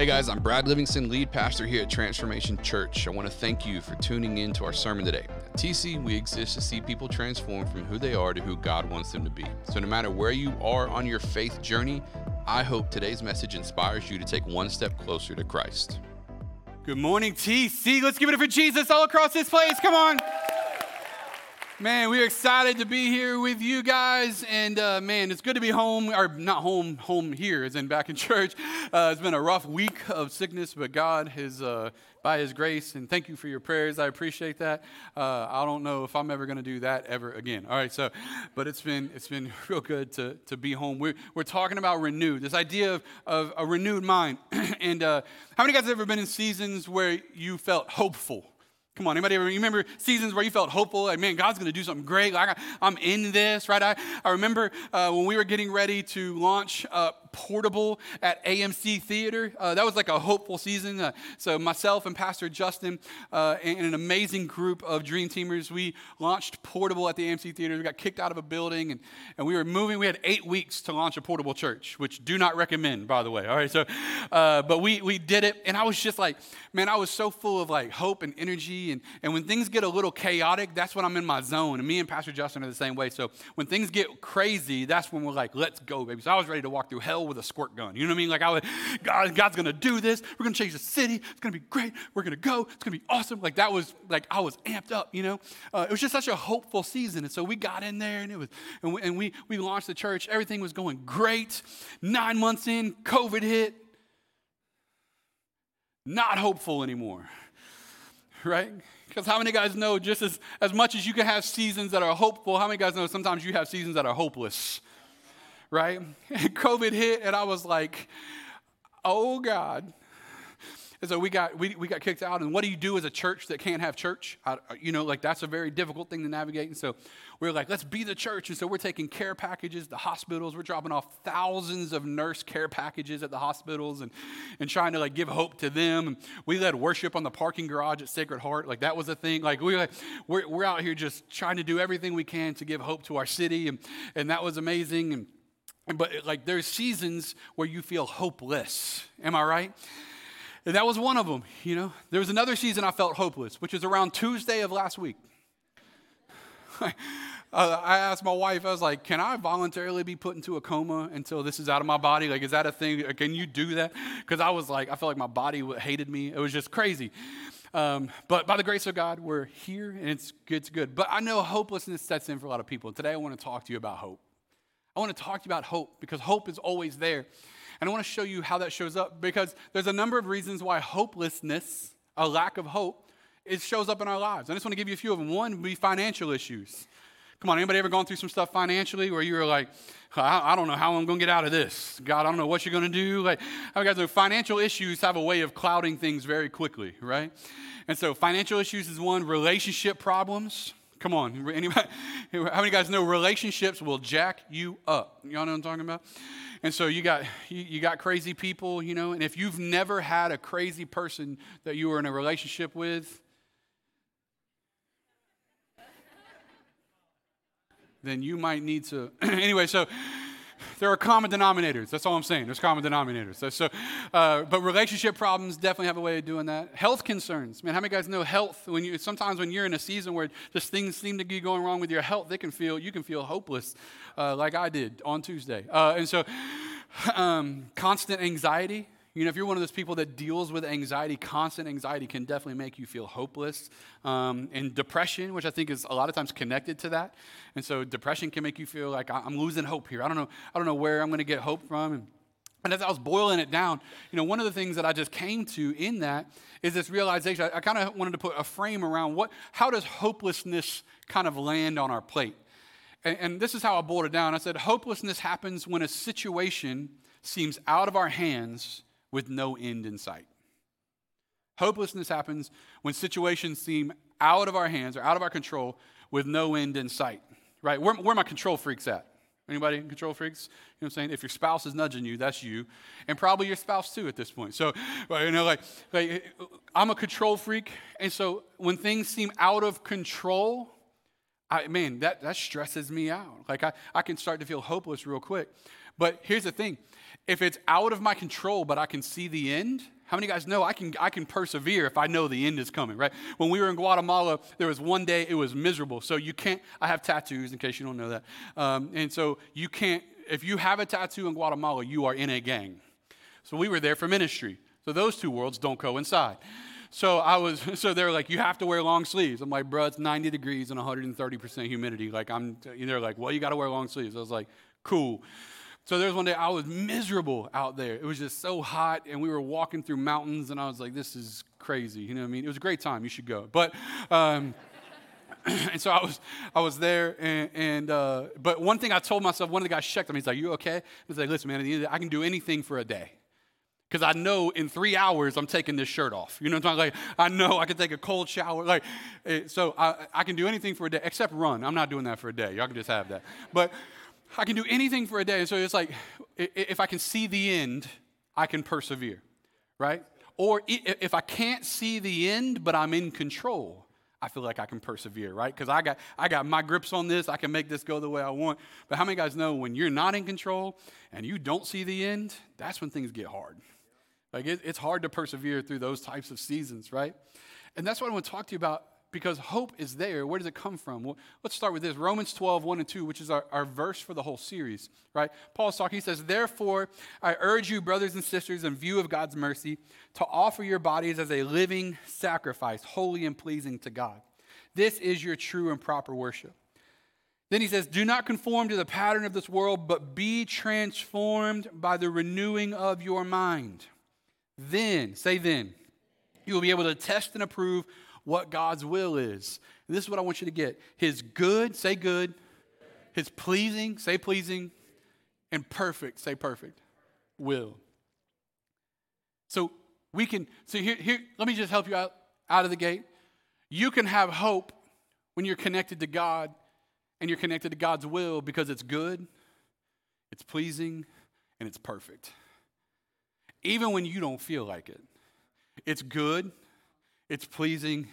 Hey guys, I'm Brad Livingston, lead pastor here at Transformation Church. I want to thank you for tuning in to our sermon today. At TC, we exist to see people transform from who they are to who God wants them to be. So, no matter where you are on your faith journey, I hope today's message inspires you to take one step closer to Christ. Good morning, TC. Let's give it up for Jesus all across this place. Come on. Man, we're excited to be here with you guys. And uh, man, it's good to be home, or not home, home here, as in back in church. Uh, it's been a rough week of sickness, but God has, uh, by His grace, and thank you for your prayers. I appreciate that. Uh, I don't know if I'm ever going to do that ever again. All right, so, but it's been, it's been real good to, to be home. We're, we're talking about renewed, this idea of, of a renewed mind. and uh, how many guys have ever been in seasons where you felt hopeful? Come on, anybody remember seasons where you felt hopeful? Like, man, God's going to do something great. Like, I'm in this, right? I, I remember uh, when we were getting ready to launch uh, Portable at AMC Theater. Uh, that was like a hopeful season. Uh, so, myself and Pastor Justin uh, and, and, an amazing group of Dream Teamers, we launched Portable at the AMC Theater. We got kicked out of a building and, and we were moving. We had eight weeks to launch a portable church, which do not recommend, by the way. All right, so, uh, but we, we did it. And I was just like, man, I was so full of like hope and energy and, and when things get a little chaotic, that's when I'm in my zone. And me and Pastor Justin are the same way. So when things get crazy, that's when we're like, let's go, baby. So I was ready to walk through hell with a squirt gun. You know what I mean? Like I was, God, God's gonna do this. We're gonna change the city. It's gonna be great. We're gonna go. It's gonna be awesome. Like that was like I was amped up. You know, uh, it was just such a hopeful season. And so we got in there, and it was, and we, and we we launched the church. Everything was going great. Nine months in, COVID hit. Not hopeful anymore right? Because how many guys know just as, as much as you can have seasons that are hopeful, how many guys know sometimes you have seasons that are hopeless, right? And COVID hit, and I was like, oh God, and so we got, we, we got kicked out. And what do you do as a church that can't have church? I, you know, like that's a very difficult thing to navigate. And so we are like, let's be the church. And so we're taking care packages to hospitals. We're dropping off thousands of nurse care packages at the hospitals and, and trying to like give hope to them. And we led worship on the parking garage at Sacred Heart. Like that was a thing. Like we like, we're, we're out here just trying to do everything we can to give hope to our city. And, and that was amazing. And, but like there's seasons where you feel hopeless. Am I right? And that was one of them, you know. There was another season I felt hopeless, which was around Tuesday of last week. uh, I asked my wife, I was like, can I voluntarily be put into a coma until this is out of my body? Like, is that a thing? Can you do that? Because I was like, I felt like my body hated me. It was just crazy. Um, but by the grace of God, we're here and it's, it's good. But I know hopelessness sets in for a lot of people. Today, I want to talk to you about hope. I want to talk to you about hope because hope is always there. And I want to show you how that shows up because there's a number of reasons why hopelessness, a lack of hope, it shows up in our lives. I just want to give you a few of them. One would be financial issues. Come on, anybody ever gone through some stuff financially where you were like, I, don't know how I'm going to get out of this. God, I don't know what you're going to do. Like, I guys know financial issues have a way of clouding things very quickly, right? And so, financial issues is one. Relationship problems. Come on, anybody? How many guys know relationships will jack you up? Y'all know what I'm talking about? And so you got you, you got crazy people, you know, and if you've never had a crazy person that you were in a relationship with, then you might need to anyway, so there are common denominators. That's all I'm saying. There's common denominators. So, so uh, but relationship problems definitely have a way of doing that. Health concerns, man. How many guys know health? When you sometimes when you're in a season where just things seem to be going wrong with your health, they can feel you can feel hopeless, uh, like I did on Tuesday. Uh, and so, um, constant anxiety. You know, if you're one of those people that deals with anxiety, constant anxiety can definitely make you feel hopeless. Um, and depression, which I think is a lot of times connected to that. And so depression can make you feel like I'm losing hope here. I don't know, I don't know where I'm going to get hope from. And, and as I was boiling it down, you know, one of the things that I just came to in that is this realization. I, I kind of wanted to put a frame around what, how does hopelessness kind of land on our plate? And, and this is how I boiled it down. I said, hopelessness happens when a situation seems out of our hands with no end in sight. Hopelessness happens when situations seem out of our hands or out of our control with no end in sight, right? Where, where are my control freaks at? Anybody control freaks? You know what I'm saying? If your spouse is nudging you, that's you. And probably your spouse too at this point. So, you know, like, like I'm a control freak. And so when things seem out of control, I, man, that, that stresses me out. Like I, I can start to feel hopeless real quick. But here's the thing if it's out of my control, but I can see the end, how many guys know I can, I can persevere if I know the end is coming, right? When we were in Guatemala, there was one day it was miserable. So you can't, I have tattoos in case you don't know that. Um, and so you can't, if you have a tattoo in Guatemala, you are in a gang. So we were there for ministry. So those two worlds don't coincide. So I was, so they're like, you have to wear long sleeves. I'm like, bro, it's 90 degrees and 130% humidity. Like I'm, they're like, well, you got to wear long sleeves. I was like, cool. So there was one day I was miserable out there. It was just so hot, and we were walking through mountains, and I was like, this is crazy. You know what I mean? It was a great time. You should go. But, um, and so I was, I was there, and, and uh, but one thing I told myself, one of the guys checked on me. He's like, "You okay?" I was like, "Listen, man, I can do anything for a day." Because I know in three hours I'm taking this shirt off. You know what I'm talking about? Like, I know I can take a cold shower. Like, eh, so I, I can do anything for a day except run. I'm not doing that for a day. Y'all can just have that. But I can do anything for a day. So it's like, if I can see the end, I can persevere, right? Or if I can't see the end, but I'm in control, I feel like I can persevere, right? Because I got, I got my grips on this. I can make this go the way I want. But how many guys know when you're not in control and you don't see the end, that's when things get hard. Like it, it's hard to persevere through those types of seasons, right? And that's what I want to talk to you about because hope is there. Where does it come from? Well, let's start with this Romans 12, 1 and 2, which is our, our verse for the whole series, right? Paul's talking. He says, Therefore, I urge you, brothers and sisters, in view of God's mercy, to offer your bodies as a living sacrifice, holy and pleasing to God. This is your true and proper worship. Then he says, Do not conform to the pattern of this world, but be transformed by the renewing of your mind. Then, say then, you will be able to test and approve what God's will is. And this is what I want you to get His good, say good, His pleasing, say pleasing, and perfect, say perfect, will. So we can, so here, here let me just help you out, out of the gate. You can have hope when you're connected to God and you're connected to God's will because it's good, it's pleasing, and it's perfect. Even when you don't feel like it, it's good, it's pleasing,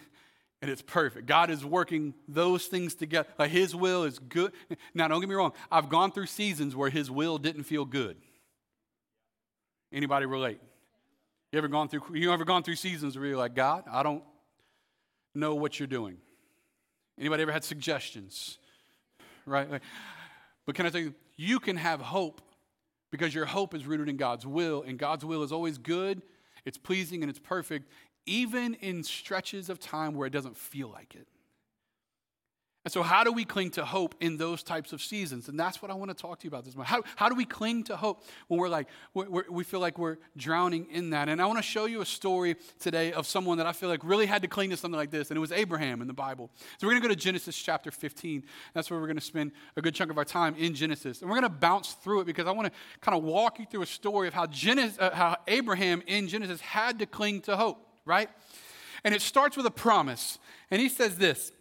and it's perfect. God is working those things together. Like His will is good. Now, don't get me wrong. I've gone through seasons where His will didn't feel good. Anybody relate? You ever gone through? You ever gone through seasons where you're like, God, I don't know what you're doing. Anybody ever had suggestions? Right? But can I tell you, you can have hope because your hope is rooted in God's will, and God's will is always good, it's pleasing, and it's perfect, even in stretches of time where it doesn't feel like it. And so, how do we cling to hope in those types of seasons? And that's what I want to talk to you about this morning. How, how do we cling to hope when we're like, we're, we feel like we're drowning in that? And I want to show you a story today of someone that I feel like really had to cling to something like this, and it was Abraham in the Bible. So, we're going to go to Genesis chapter 15. That's where we're going to spend a good chunk of our time in Genesis. And we're going to bounce through it because I want to kind of walk you through a story of how, Genesis, uh, how Abraham in Genesis had to cling to hope, right? And it starts with a promise. And he says this.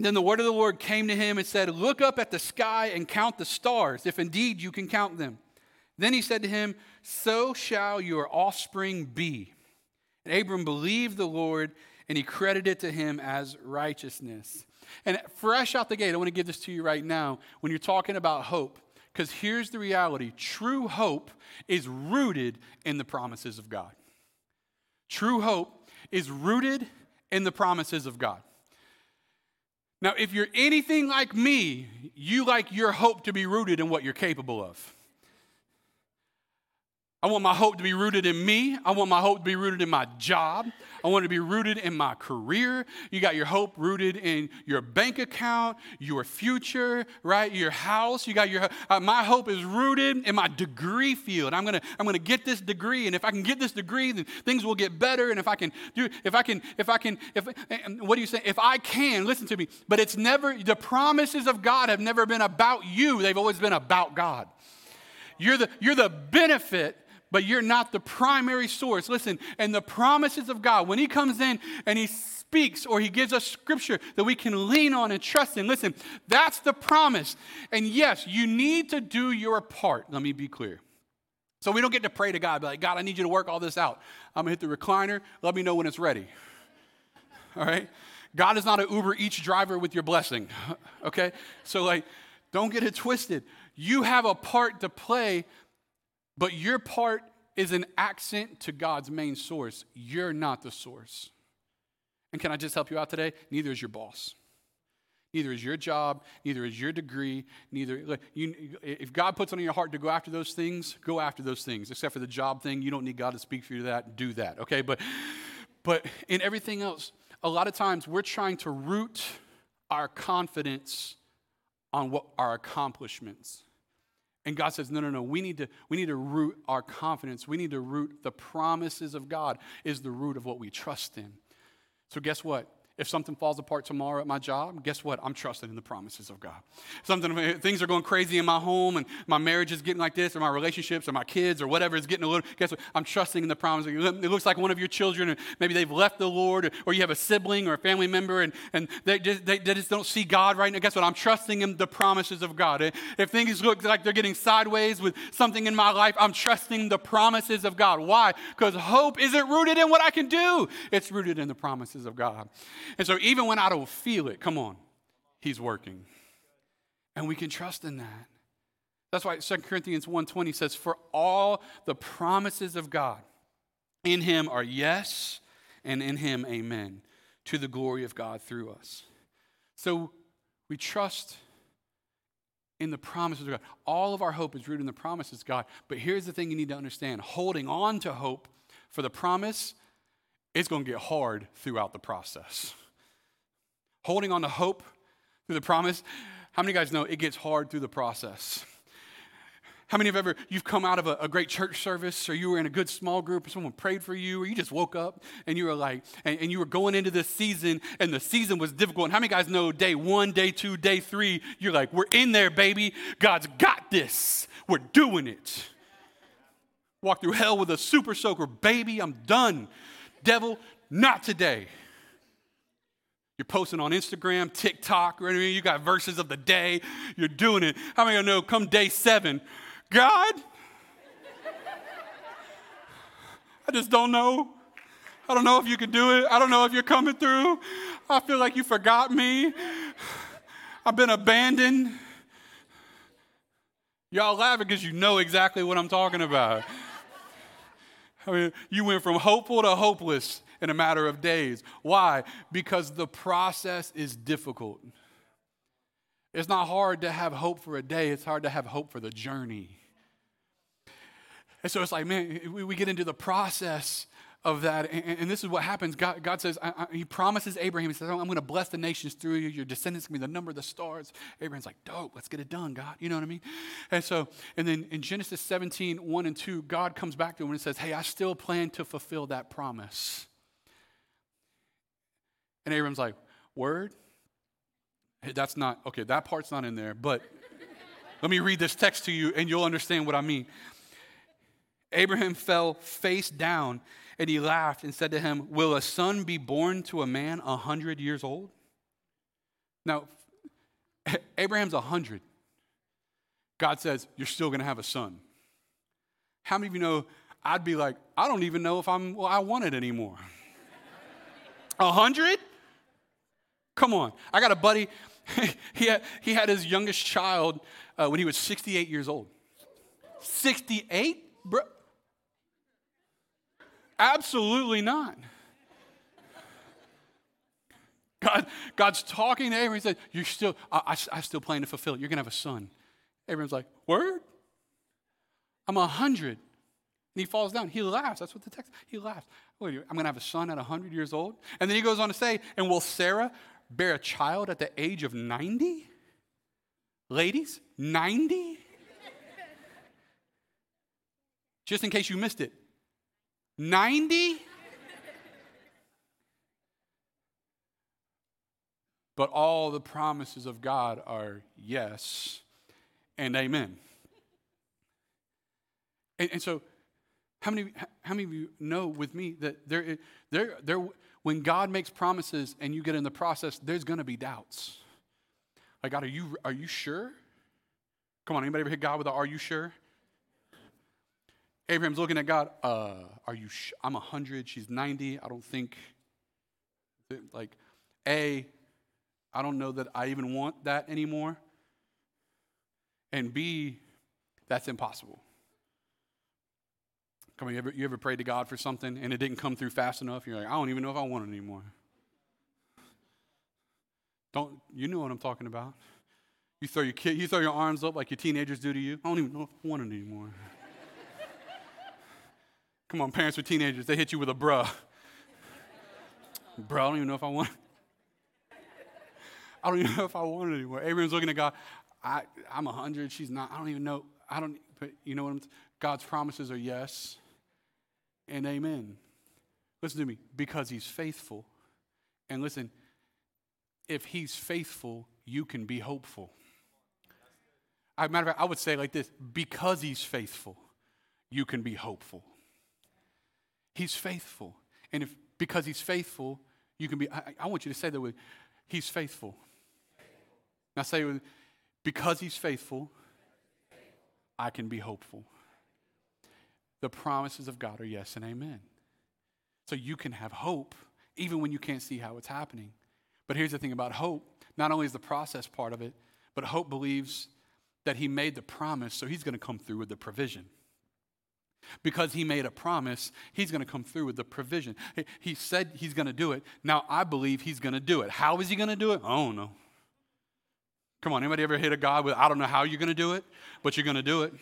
Then the word of the Lord came to him and said, Look up at the sky and count the stars, if indeed you can count them. Then he said to him, So shall your offspring be. And Abram believed the Lord, and he credited to him as righteousness. And fresh out the gate, I want to give this to you right now when you're talking about hope, because here's the reality true hope is rooted in the promises of God. True hope is rooted in the promises of God. Now, if you're anything like me, you like your hope to be rooted in what you're capable of. I want my hope to be rooted in me. I want my hope to be rooted in my job. I want it to be rooted in my career. You got your hope rooted in your bank account, your future, right? Your house. You got your uh, my hope is rooted in my degree field. I'm going to I'm going to get this degree and if I can get this degree then things will get better and if I can do if I can if I can if what do you say? If I can, listen to me. But it's never the promises of God have never been about you. They've always been about God. You're the, you're the benefit but you're not the primary source. Listen, and the promises of God, when He comes in and He speaks or He gives us scripture that we can lean on and trust in, listen, that's the promise. And yes, you need to do your part. Let me be clear. So we don't get to pray to God, be like, God, I need you to work all this out. I'm gonna hit the recliner. Let me know when it's ready. All right? God is not an Uber Eats driver with your blessing. Okay? So, like, don't get it twisted. You have a part to play, but your part is an accent to God's main source. You're not the source. And can I just help you out today? Neither is your boss. Neither is your job, neither is your degree, neither you, if God puts it on your heart to go after those things, go after those things. Except for the job thing, you don't need God to speak for you to that, do that. Okay? But but in everything else, a lot of times we're trying to root our confidence on what our accomplishments. And God says, no, no, no, we need to, we need to root our confidence. We need to root the promises of God is the root of what we trust in. So guess what? If something falls apart tomorrow at my job, guess what? I'm trusting in the promises of God. Something things are going crazy in my home and my marriage is getting like this, or my relationships, or my kids, or whatever is getting a little. Guess what? I'm trusting in the promises. It looks like one of your children, and maybe they've left the Lord, or you have a sibling or a family member, and, and they, just, they, they just don't see God right now. Guess what? I'm trusting in the promises of God. If things look like they're getting sideways with something in my life, I'm trusting the promises of God. Why? Because hope isn't rooted in what I can do. It's rooted in the promises of God. And so even when I don't feel it, come on, He's working. And we can trust in that. That's why 2 Corinthians 1:20 says, For all the promises of God in him are yes, and in him amen, to the glory of God through us. So we trust in the promises of God. All of our hope is rooted in the promises of God. But here's the thing you need to understand holding on to hope for the promise, it's going to get hard throughout the process holding on to hope through the promise. How many guys know it gets hard through the process? How many have ever, you've come out of a, a, great church service or you were in a good small group or someone prayed for you or you just woke up and you were like, and, and you were going into this season and the season was difficult. And how many guys know day one, day two, day three, you're like, we're in there, baby. God's got this. We're doing it. Walk through hell with a super soaker, baby, I'm done. Devil, not today. You're posting on Instagram, TikTok, or anything. You got verses of the day. You're doing it. How many of you know come day seven? God, I just don't know. I don't know if you can do it. I don't know if you're coming through. I feel like you forgot me. I've been abandoned. Y'all laughing because you know exactly what I'm talking about. I mean, you went from hopeful to hopeless in a matter of days. Why? Because the process is difficult. It's not hard to have hope for a day, it's hard to have hope for the journey. And so it's like, man, we, get into the process of that. And, and, this is what happens. God, God says, I, I, He promises Abraham, He says, I'm going to bless the nations through you. Your descendants can be the number of the stars. Abraham's like, dope, let's get it done, God. You know what I mean? And so, and then in Genesis 17, 1 and 2, God comes back to him and says, Hey, I still plan to fulfill that promise. And Abraham's like, Word? Hey, that's not, okay, that part's not in there, but let me read this text to you and you'll understand what I mean. Abraham fell face down and he laughed and said to him, Will a son be born to a man a hundred years old? Now, Abraham's a hundred. God says, You're still going to have a son. How many of you know I'd be like, I don't even know if I'm, well, I want it anymore. A hundred? Come on. I got a buddy, he, had, he had his youngest child uh, when he was 68 years old. 68? Bro, Absolutely not. God, God's talking to Abraham. He said, You're still, I, I, I still plan to fulfill it. You're going to have a son. Abraham's like, Word? I'm a hundred. And he falls down. He laughs. That's what the text, he laughs. Wait, I'm going to have a son at 100 years old. And then he goes on to say, And will Sarah bear a child at the age of 90? Ladies, 90? Just in case you missed it, 90? but all the promises of God are yes and amen. And, and, so, how many, how many of you know with me that there, there, there, when God makes promises and you get in the process, there's going to be doubts. Like, God, are you, are you sure? Come on, anybody ever hit God with a, are you sure? Abraham's looking at God. Uh, are you? Sh- I'm 100. She's 90. I don't think. Like, A, I don't know that I even want that anymore. And B, that's impossible. Come on, you ever, you ever prayed to God for something and it didn't come through fast enough? You're like, I don't even know if I want it anymore. Don't you know what I'm talking about? You throw your kid, you throw your arms up like your teenagers do to you. I don't even know if I want it anymore. Come on, parents with teenagers, they hit you with a bruh. Bro, I don't even know if I want. I don't even know if I want it anymore. Abraham's looking at God. I, I'm 100. She's not. I don't even know. I don't, but you know what I'm, God's promises are yes and amen. Listen to me, because he's faithful. And listen, if he's faithful, you can be hopeful. As matter of fact, I would say like this because he's faithful, you can be hopeful. He's faithful. And if because he's faithful, you can be, I, I want you to say that with, he's faithful. Now say with, because he's faithful, I can be hopeful. The promises of God are yes and amen. So you can have hope even when you can't see how it's happening. But here's the thing about hope not only is the process part of it, but hope believes that he made the promise, so he's going to come through with the provision. Because he made a promise, he's going to come through with the provision. He said he's going to do it. Now I believe he's going to do it. How is he going to do it? I don't know. Come on, anybody ever hit a God with, I don't know how you're going to do it, but you're going to do it?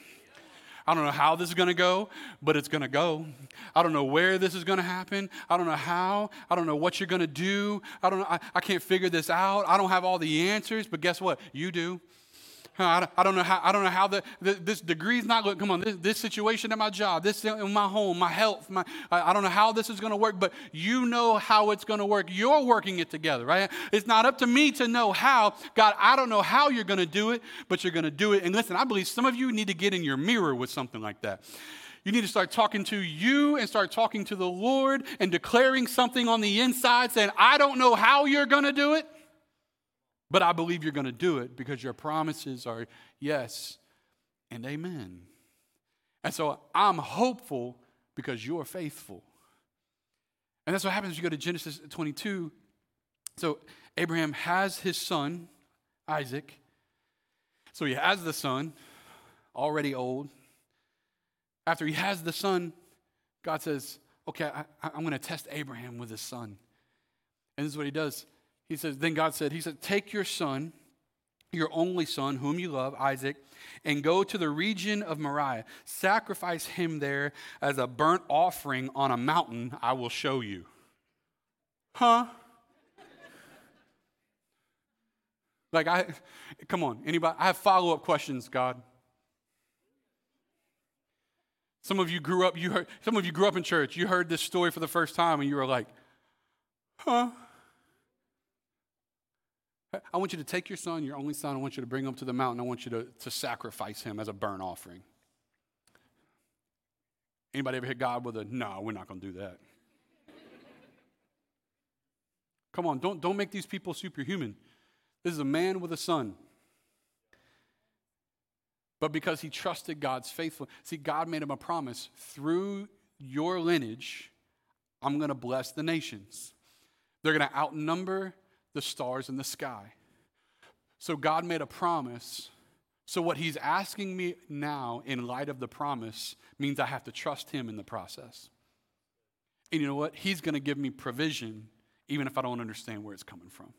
I don't know how this is going to go, but it's going to go. I don't know where this is going to happen. I don't know how. I don't know what you're going to do. I don't know. I, I can't figure this out. I don't have all the answers, but guess what? You do. I don't know how, I don't know how the, the this degree's not going, to come on, this, this situation at my job, this in my home, my health, my, I don't know how this is going to work, but you know how it's going to work. You're working it together, right? It's not up to me to know how. God, I don't know how you're going to do it, but you're going to do it. And listen, I believe some of you need to get in your mirror with something like that. You need to start talking to you and start talking to the Lord and declaring something on the inside saying, I don't know how you're going to do it. But I believe you're going to do it because your promises are yes and amen. And so I'm hopeful because you're faithful. And that's what happens you go to Genesis 22. So Abraham has his son, Isaac. So he has the son, already old. After he has the son, God says, Okay, I, am going to test Abraham with his son. And this is what he does. He says, Then God said, He said, Take your son, your only son, whom you love, Isaac, and go to the region of Moriah. Sacrifice him there as a burnt offering on a mountain I will show you. Huh? like I come on, anybody I have follow-up questions, God. Some of you grew up, you heard some of you grew up in church, you heard this story for the first time and you were like, huh? I want you to take your son, your only son, I want you to bring him to the mountain. I want you to, to sacrifice him as a burnt offering. Anybody ever hit God with a, no, we're not going to do that? Come on, don't, don't make these people superhuman. This is a man with a son. But because he trusted God's faithfulness, see, God made him a promise through your lineage, I'm going to bless the nations. They're going to outnumber the stars in the sky. So God made a promise. So, what He's asking me now, in light of the promise, means I have to trust Him in the process. And you know what? He's going to give me provision, even if I don't understand where it's coming from.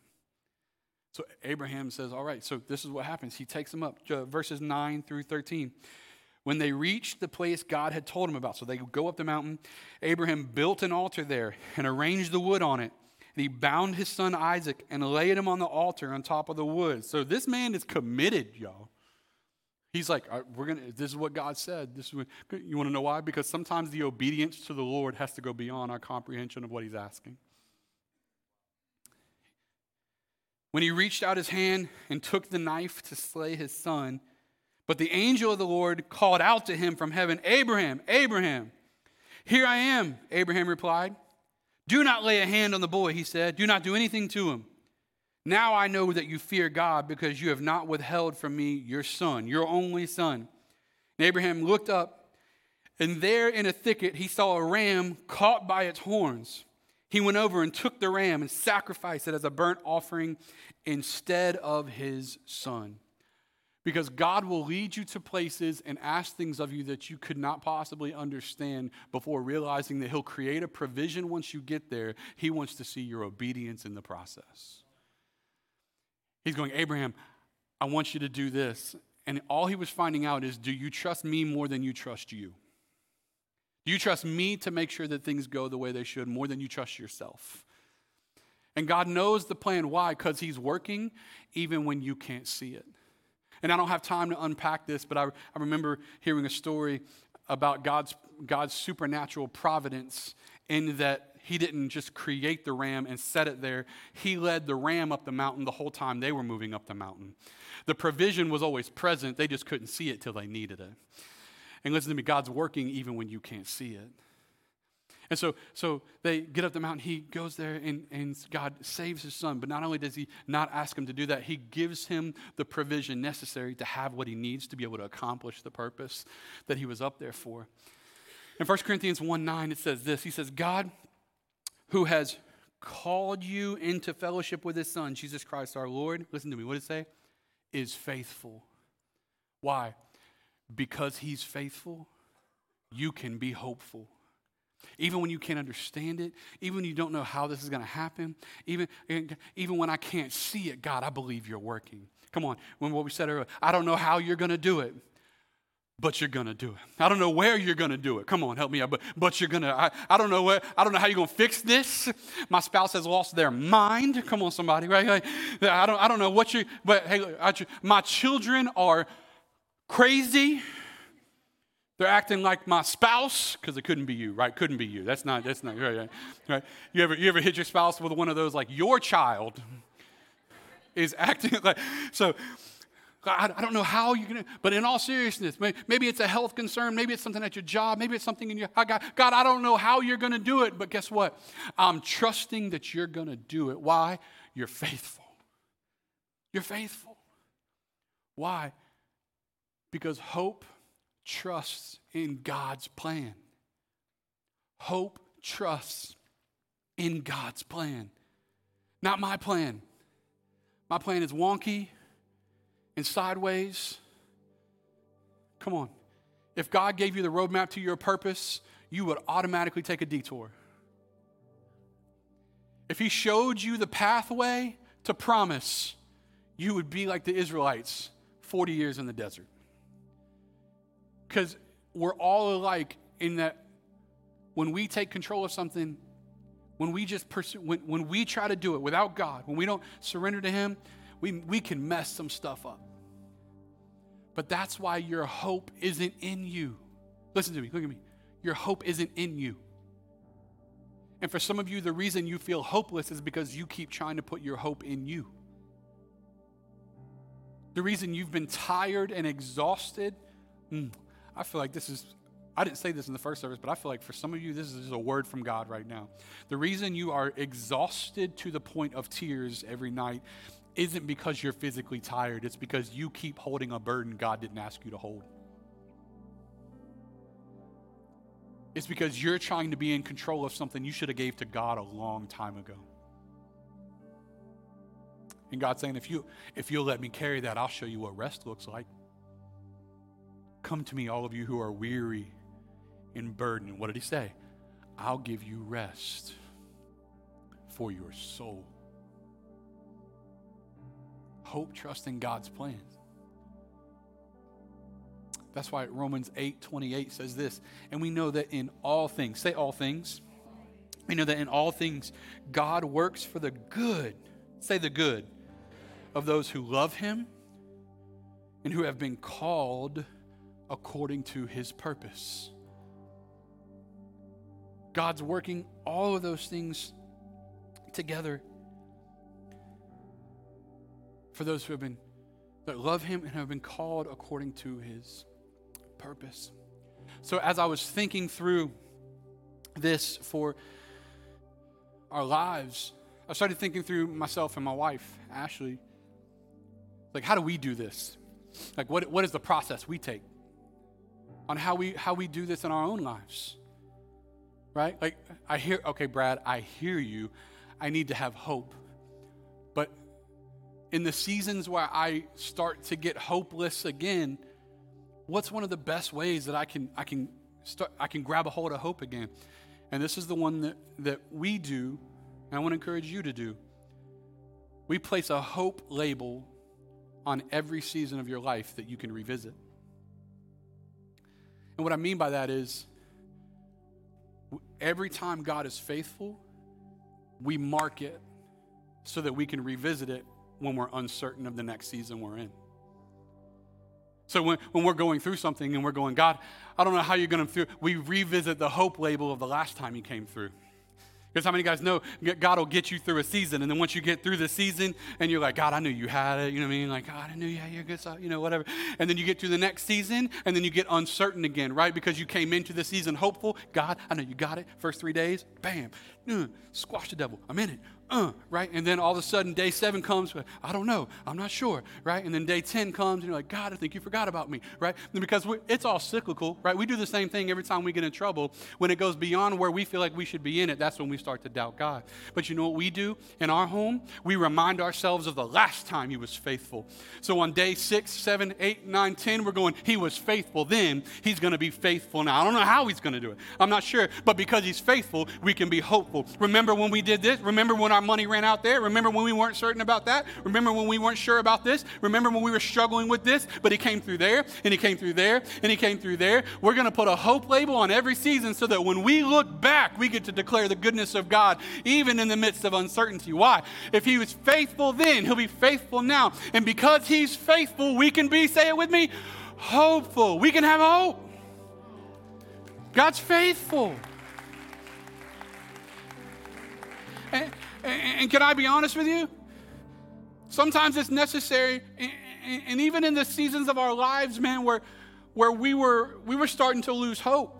So, Abraham says, All right, so this is what happens. He takes them up, uh, verses 9 through 13. When they reached the place God had told him about, so they go up the mountain, Abraham built an altar there and arranged the wood on it. And he bound his son Isaac and laid him on the altar on top of the wood. So this man is committed, y'all. He's like, we're gonna. This is what God said. This is what, you want to know why? Because sometimes the obedience to the Lord has to go beyond our comprehension of what He's asking. When he reached out his hand and took the knife to slay his son, but the angel of the Lord called out to him from heaven, Abraham, Abraham. Here I am, Abraham replied. Do not lay a hand on the boy, he said. Do not do anything to him. Now I know that you fear God because you have not withheld from me your son, your only son. And Abraham looked up, and there in a thicket he saw a ram caught by its horns. He went over and took the ram and sacrificed it as a burnt offering instead of his son. Because God will lead you to places and ask things of you that you could not possibly understand before realizing that He'll create a provision once you get there. He wants to see your obedience in the process. He's going, Abraham, I want you to do this. And all he was finding out is do you trust me more than you trust you? Do you trust me to make sure that things go the way they should more than you trust yourself? And God knows the plan. Why? Because He's working even when you can't see it. And I don't have time to unpack this, but I, I remember hearing a story about God's, God's supernatural providence in that He didn't just create the ram and set it there. He led the ram up the mountain the whole time they were moving up the mountain. The provision was always present, they just couldn't see it till they needed it. And listen to me, God's working even when you can't see it. And so, so they get up the mountain. He goes there and, and God saves his son. But not only does he not ask him to do that, he gives him the provision necessary to have what he needs to be able to accomplish the purpose that he was up there for. In 1 Corinthians 1 9, it says this He says, God, who has called you into fellowship with his son, Jesus Christ our Lord, listen to me, what does it say? Is faithful. Why? Because he's faithful, you can be hopeful. Even when you can't understand it, even when you don't know how this is going to happen, even, even when I can't see it, God, I believe you're working. Come on, when what we said earlier, I don't know how you're going to do it, but you're going to do it. I don't know where you're going to do it. Come on, help me out. But, but you're going to, I, I don't know where, I don't know how you're going to fix this. My spouse has lost their mind. Come on, somebody, right? Like, I, don't, I don't know what you, but hey, I, my children are crazy. They're acting like my spouse because it couldn't be you, right? Couldn't be you. That's not. That's not right. right. You ever you ever hit your spouse with one of those like your child is acting like so. I, I don't know how you're gonna, but in all seriousness, maybe, maybe it's a health concern, maybe it's something at your job, maybe it's something in your God, God, I don't know how you're gonna do it, but guess what? I'm trusting that you're gonna do it. Why? You're faithful. You're faithful. Why? Because hope trusts in God's plan. Hope trusts in God's plan, not my plan. My plan is wonky and sideways. Come on. If God gave you the roadmap to your purpose, you would automatically take a detour. If He showed you the pathway to promise, you would be like the Israelites 40 years in the desert. Because we're all alike in that when we take control of something, when we just pursue, when, when we try to do it without God, when we don't surrender to Him, we, we can mess some stuff up. But that's why your hope isn't in you. Listen to me, look at me. Your hope isn't in you. And for some of you, the reason you feel hopeless is because you keep trying to put your hope in you. The reason you've been tired and exhausted, mm, I feel like this is, I didn't say this in the first service, but I feel like for some of you, this is just a word from God right now. The reason you are exhausted to the point of tears every night isn't because you're physically tired, it's because you keep holding a burden God didn't ask you to hold. It's because you're trying to be in control of something you should have gave to God a long time ago. And God's saying, if you if you'll let me carry that, I'll show you what rest looks like. Come to me, all of you who are weary and burdened. What did he say? I'll give you rest for your soul. Hope, trust in God's plan. That's why Romans 8 28 says this. And we know that in all things, say all things. We know that in all things, God works for the good, say the good, of those who love Him and who have been called according to his purpose. God's working all of those things together for those who have been that love him and have been called according to his purpose. So as I was thinking through this for our lives, I started thinking through myself and my wife, Ashley. Like, how do we do this? Like, what, what is the process we take? On how we how we do this in our own lives. Right? Like I hear okay, Brad, I hear you. I need to have hope. But in the seasons where I start to get hopeless again, what's one of the best ways that I can I can start I can grab a hold of hope again? And this is the one that, that we do, and I want to encourage you to do. We place a hope label on every season of your life that you can revisit. And what I mean by that is every time God is faithful, we mark it so that we can revisit it when we're uncertain of the next season we're in. So when, when we're going through something and we're going, God, I don't know how you're going to through, we revisit the hope label of the last time you came through. Because how many guys know God will get you through a season, and then once you get through the season, and you're like, God, I knew you had it. You know what I mean? Like, God, I knew you had your good stuff. You know, whatever. And then you get through the next season, and then you get uncertain again, right? Because you came into the season hopeful. God, I know you got it. First three days, bam, uh, squash the devil. I'm in it uh, right? And then all of a sudden, day seven comes, I don't know, I'm not sure, right? And then day 10 comes, and you're like, God, I think you forgot about me, right? And because it's all cyclical, right? We do the same thing every time we get in trouble. When it goes beyond where we feel like we should be in it, that's when we start to doubt God. But you know what we do in our home? We remind ourselves of the last time He was faithful. So on day six, seven, eight, nine, ten, we're going, He was faithful then, He's going to be faithful now. I don't know how He's going to do it. I'm not sure. But because He's faithful, we can be hopeful. Remember when we did this? Remember when our money ran out there? Remember when we weren't certain about that? Remember when we weren't sure about this? Remember when we were struggling with this? But he came through there, and he came through there, and he came through there. We're going to put a hope label on every season so that when we look back, we get to declare the goodness of God, even in the midst of uncertainty. Why? If he was faithful then, he'll be faithful now. And because he's faithful, we can be, say it with me, hopeful. We can have hope. God's faithful. And, and, can I be honest with you? Sometimes it's necessary, and, even in the seasons of our lives, man, where, where we, were, we were starting to lose hope.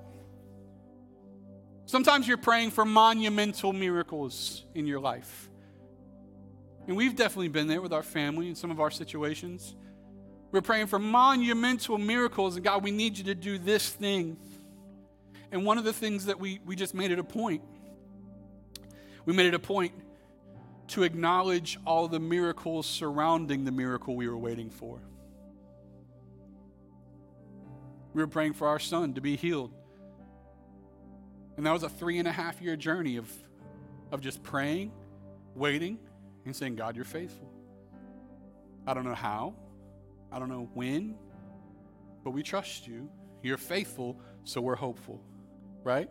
Sometimes you're praying for monumental miracles in your life. And we've definitely been there with our family in some of our situations. We're praying for monumental miracles, and God, we need you to do this thing. And one of the things that we, we just made it a point we made it a point to acknowledge all the miracles surrounding the miracle we were waiting for. We were praying for our son to be healed. And that was a three and a half year journey of, of just praying, waiting, and saying, God, you're faithful. I don't know how, I don't know when, but we trust you. You're faithful, so we're hopeful, right?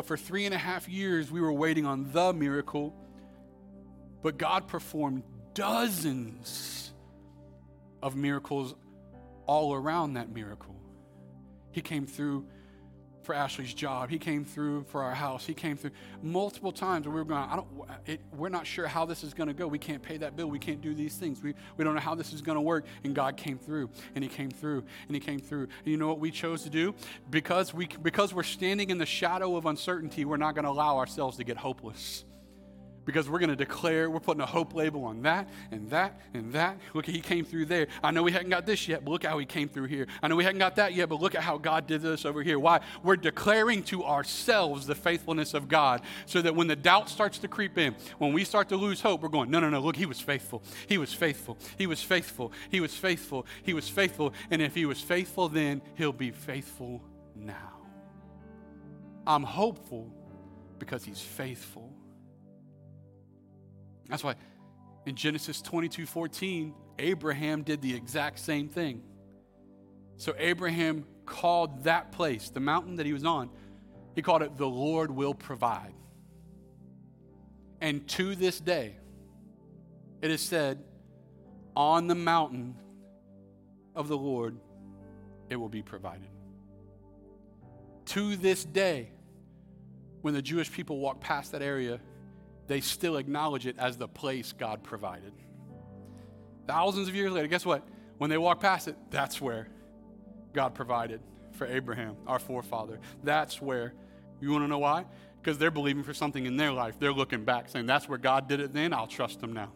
But for three and a half years, we were waiting on the miracle. But God performed dozens of miracles all around that miracle. He came through for Ashley's job. He came through for our house. He came through multiple times where we were going, I don't, it, we're not sure how this is going to go. We can't pay that bill. We can't do these things. We, we don't know how this is going to work. And God came through and he came through and he came through. And you know what we chose to do? Because, we, because we're standing in the shadow of uncertainty, we're not going to allow ourselves to get hopeless because we're going to declare, we're putting a hope label on that and that and that. Look, he came through there. I know we hadn't got this yet, but look how he came through here. I know we hadn't got that yet, but look at how God did this over here. Why? We're declaring to ourselves the faithfulness of God so that when the doubt starts to creep in, when we start to lose hope, we're going, no, no, no, look, he was faithful. He was faithful. He was faithful. He was faithful. He was faithful. And if he was faithful then, he'll be faithful now. I'm hopeful because he's faithful. That's why in Genesis 22 14, Abraham did the exact same thing. So Abraham called that place, the mountain that he was on, he called it the Lord will provide. And to this day, it is said, on the mountain of the Lord, it will be provided. To this day, when the Jewish people walk past that area, they still acknowledge it as the place God provided. Thousands of years later, guess what? When they walk past it, that's where God provided for Abraham, our forefather. That's where. You want to know why? Because they're believing for something in their life. They're looking back, saying, That's where God did it then. I'll trust him now.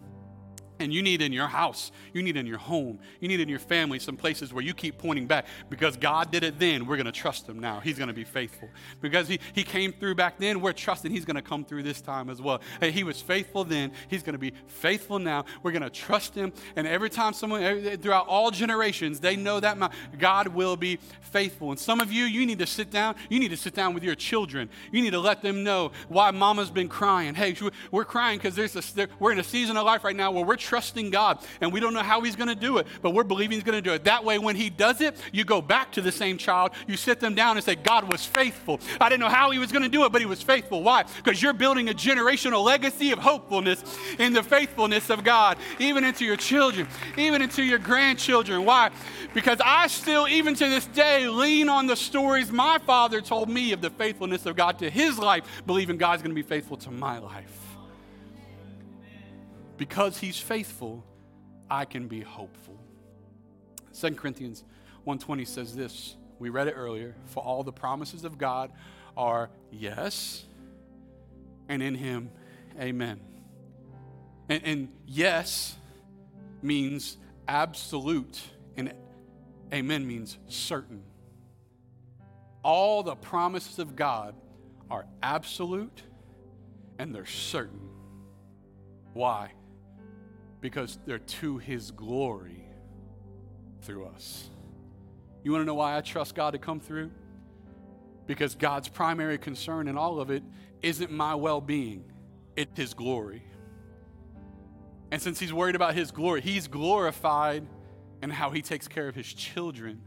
And you need in your house, you need in your home, you need in your family some places where you keep pointing back because God did it then, we're going to trust him now. He's going to be faithful. Because he, he came through back then, we're trusting he's going to come through this time as well. Hey, he was faithful then, he's going to be faithful now. We're going to trust him. And every time someone, throughout all generations, they know that God will be faithful. And some of you, you need to sit down, you need to sit down with your children. You need to let them know why mama's been crying. Hey, we're crying because there's a, we're in a season of life right now where we're trusting God and we don't know how He's going to do it, but we're believing He's going to do it. That way, when He does it, you go back to the same child, you sit them down and say, God was faithful. I didn't know how He was going to do it, but He was faithful. Why? Because you're building a generational legacy of hopefulness in the faithfulness of God, even into your children, even into your grandchildren. Why? Because I still, even to this day, lean on the stories my father told me of the faithfulness of God to his life, believing God's going to be faithful to my life. Because he's faithful, I can be hopeful. 2 Corinthians 1:20 says this. We read it earlier. For all the promises of God are yes, and in him, amen. And, and yes means absolute, and amen means certain. All the promises of God are absolute and they're certain. Why? Because they're to his glory through us. You want to know why I trust God to come through? Because God's primary concern in all of it isn't my well being, it's his glory. And since he's worried about his glory, he's glorified in how he takes care of his children.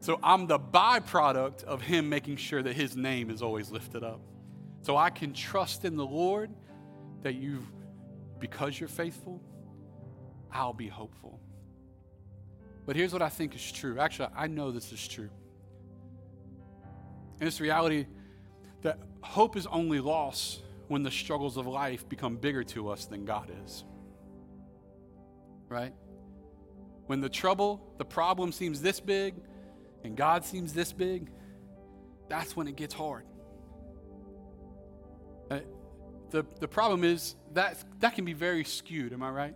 So I'm the byproduct of him making sure that his name is always lifted up. So I can trust in the Lord that you because you're faithful, I'll be hopeful. But here's what I think is true. Actually, I know this is true. And it's reality that hope is only lost when the struggles of life become bigger to us than God is. Right? When the trouble, the problem seems this big and God seems this big, that's when it gets hard. Uh, The, the problem is that that can be very skewed, am I right?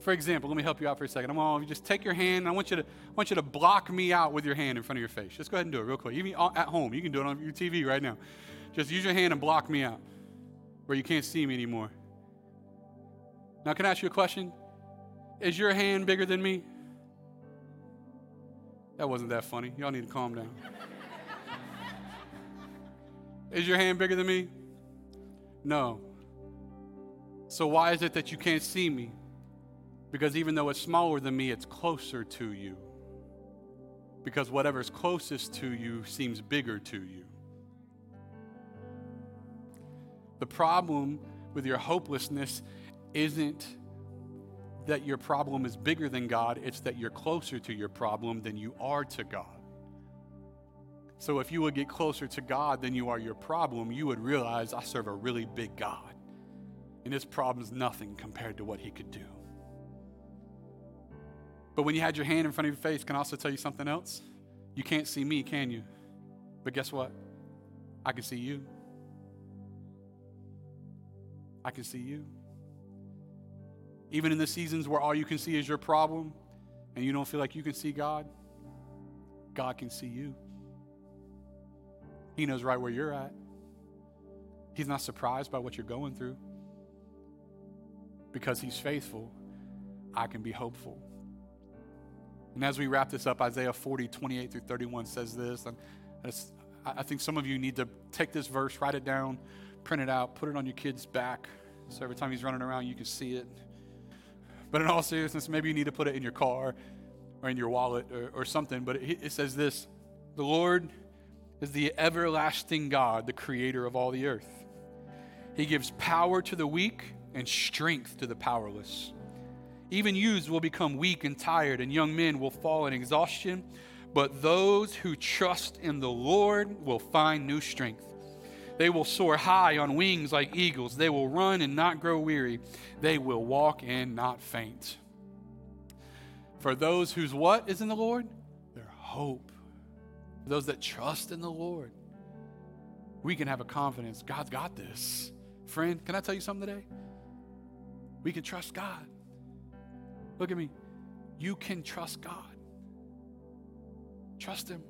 For example, let me help you out for a second. I want you just take your hand. I want you to I want you to block me out with your hand in front of your face. Just go ahead and do it real quick. Even at home, you can do it on your TV right now. Just use your hand and block me out where you can't see me anymore. Now, can I ask you a question? Is your hand bigger than me? That wasn't that funny. Y'all need to calm down. Is your hand bigger than me? No. So why is it that you can't see me? Because even though it's smaller than me, it's closer to you. Because whatever's closest to you seems bigger to you. The problem with your hopelessness isn't that your problem is bigger than God, it's that you're closer to your problem than you are to God. So if you would get closer to God than you are your problem, you would realize I serve a really big God. And his problem's nothing compared to what he could do. But when you had your hand in front of your face, can I also tell you something else? You can't see me, can you? But guess what? I can see you. I can see you. Even in the seasons where all you can see is your problem and you don't feel like you can see God, God can see you. He knows right where you're at. He's not surprised by what you're going through. Because He's faithful, I can be hopeful. And as we wrap this up, Isaiah 40, 28 through 31 says this. And I think some of you need to take this verse, write it down, print it out, put it on your kid's back. So every time he's running around, you can see it. But in all seriousness, maybe you need to put it in your car or in your wallet or, or something. But it, it says this The Lord is the everlasting God, the creator of all the earth. He gives power to the weak and strength to the powerless. Even youths will become weak and tired, and young men will fall in exhaustion. But those who trust in the Lord will find new strength. They will soar high on wings like eagles. They will run and not grow weary. They will walk and not faint. For those whose what is in the Lord? Their hope those that trust in the Lord, we can have a confidence God's got this. Friend, can I tell you something today? We can trust God. Look at me. You can trust God. Trust Him.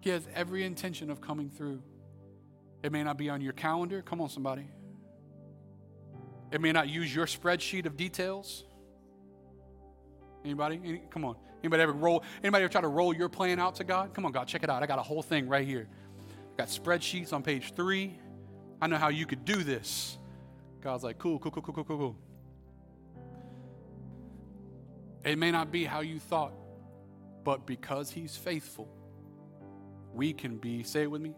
He has every intention of coming through. It may not be on your calendar. Come on, somebody. It may not use your spreadsheet of details. Anybody? Any, come on. Anybody ever roll? Anybody ever try to roll your plan out to God? Come on, God, check it out. I got a whole thing right here. I got spreadsheets on page three. I know how you could do this. God's like, cool, cool, cool, cool, cool, cool, cool. It may not be how you thought, but because He's faithful, we can be, say it with me,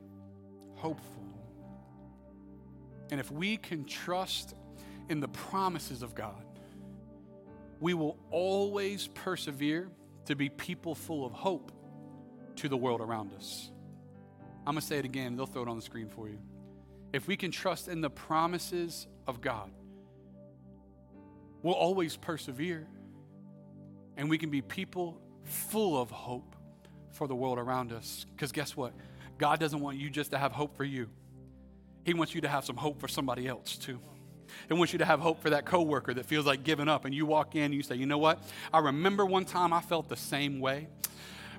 hopeful. And if we can trust in the promises of God, we will always persevere to be people full of hope to the world around us. I'm going to say it again, they'll throw it on the screen for you. If we can trust in the promises of God, we'll always persevere and we can be people full of hope for the world around us. Because guess what? God doesn't want you just to have hope for you, He wants you to have some hope for somebody else too. He wants you to have hope for that coworker that feels like giving up. And you walk in and you say, you know what? I remember one time I felt the same way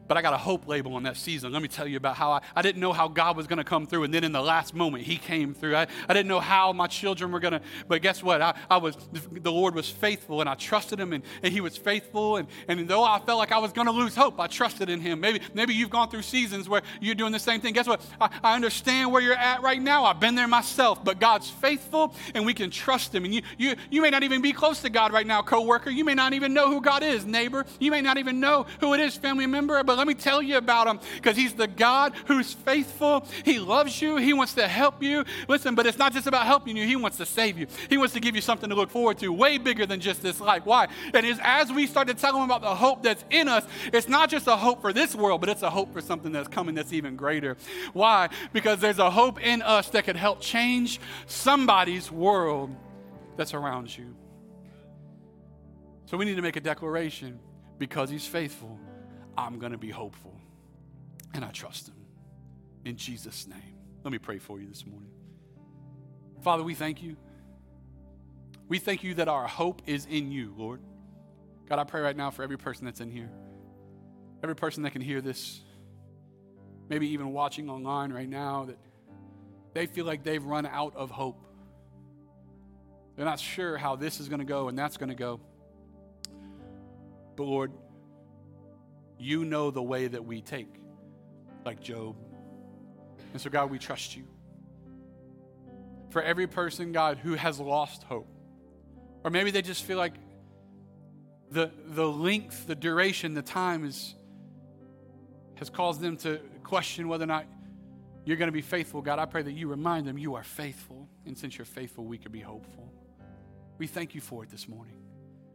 but I got a hope label on that season. Let me tell you about how I, I didn't know how God was going to come through. And then in the last moment, He came through. I, I didn't know how my children were going to, but guess what? I, I was, the Lord was faithful and I trusted Him and, and He was faithful. And, and though I felt like I was going to lose hope, I trusted in Him. Maybe, maybe you've gone through seasons where you're doing the same thing. Guess what? I, I understand where you're at right now. I've been there myself, but God's faithful and we can trust Him. And you, you, you may not even be close to God right now, coworker. You may not even know who God is, neighbor. You may not even know who it is, family member. But let me tell you about him because he's the God who's faithful. He loves you. He wants to help you. Listen, but it's not just about helping you. He wants to save you. He wants to give you something to look forward to, way bigger than just this life. Why? And as we start to tell him about the hope that's in us, it's not just a hope for this world, but it's a hope for something that's coming that's even greater. Why? Because there's a hope in us that could help change somebody's world that's around you. So we need to make a declaration because he's faithful. I'm going to be hopeful and I trust Him. In Jesus' name. Let me pray for you this morning. Father, we thank you. We thank you that our hope is in you, Lord. God, I pray right now for every person that's in here, every person that can hear this, maybe even watching online right now, that they feel like they've run out of hope. They're not sure how this is going to go and that's going to go. But Lord, you know the way that we take like Job. And so, God, we trust you. For every person, God, who has lost hope, or maybe they just feel like the, the length, the duration, the time is, has caused them to question whether or not you're going to be faithful. God, I pray that you remind them you are faithful. And since you're faithful, we can be hopeful. We thank you for it this morning.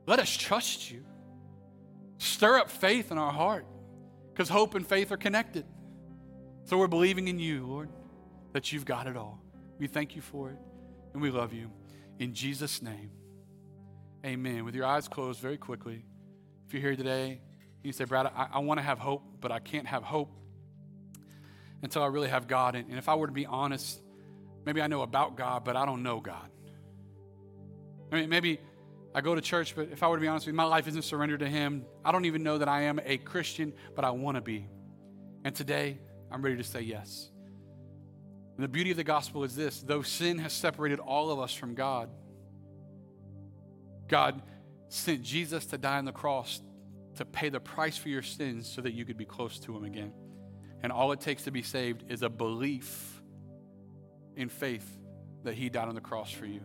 Let us trust you. Stir up faith in our heart because hope and faith are connected. So we're believing in you, Lord, that you've got it all. We thank you for it and we love you. In Jesus' name, amen. With your eyes closed very quickly, if you're here today, you say, Brad, I, I want to have hope, but I can't have hope until I really have God. And, and if I were to be honest, maybe I know about God, but I don't know God. I mean, maybe I go to church, but if I were to be honest with you, my life isn't surrendered to Him. I don't even know that I am a Christian, but I want to be. And today, I'm ready to say yes. And the beauty of the gospel is this though sin has separated all of us from God, God sent Jesus to die on the cross to pay the price for your sins so that you could be close to Him again. And all it takes to be saved is a belief in faith that He died on the cross for you.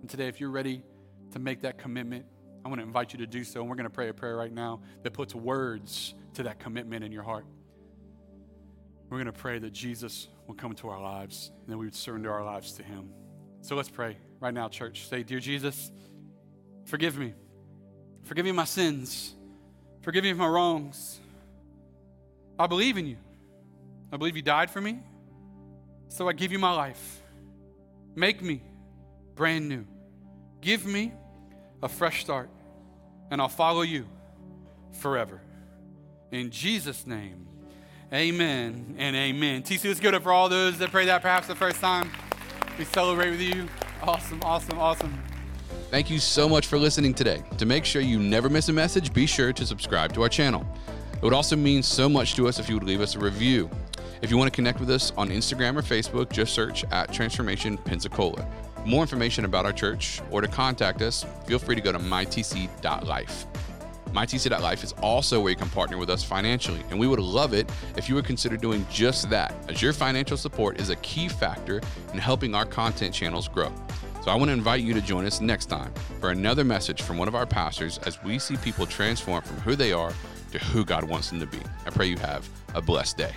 And today, if you're ready to make that commitment, I want to invite you to do so. And we're going to pray a prayer right now that puts words to that commitment in your heart. We're going to pray that Jesus will come into our lives and that we would surrender our lives to Him. So let's pray right now, church. Say, Dear Jesus, forgive me. Forgive me my sins. Forgive me my wrongs. I believe in you. I believe you died for me. So I give you my life. Make me brand new. Give me a fresh start, and I'll follow you forever. In Jesus' name. Amen and amen. TC, let's give it up for all those that pray that perhaps the first time. We celebrate with you. Awesome, awesome, awesome. Thank you so much for listening today. To make sure you never miss a message, be sure to subscribe to our channel. It would also mean so much to us if you would leave us a review. If you want to connect with us on Instagram or Facebook, just search at Transformation Pensacola. More information about our church or to contact us, feel free to go to mytc.life. MyTC.life is also where you can partner with us financially, and we would love it if you would consider doing just that, as your financial support is a key factor in helping our content channels grow. So I want to invite you to join us next time for another message from one of our pastors as we see people transform from who they are to who God wants them to be. I pray you have a blessed day.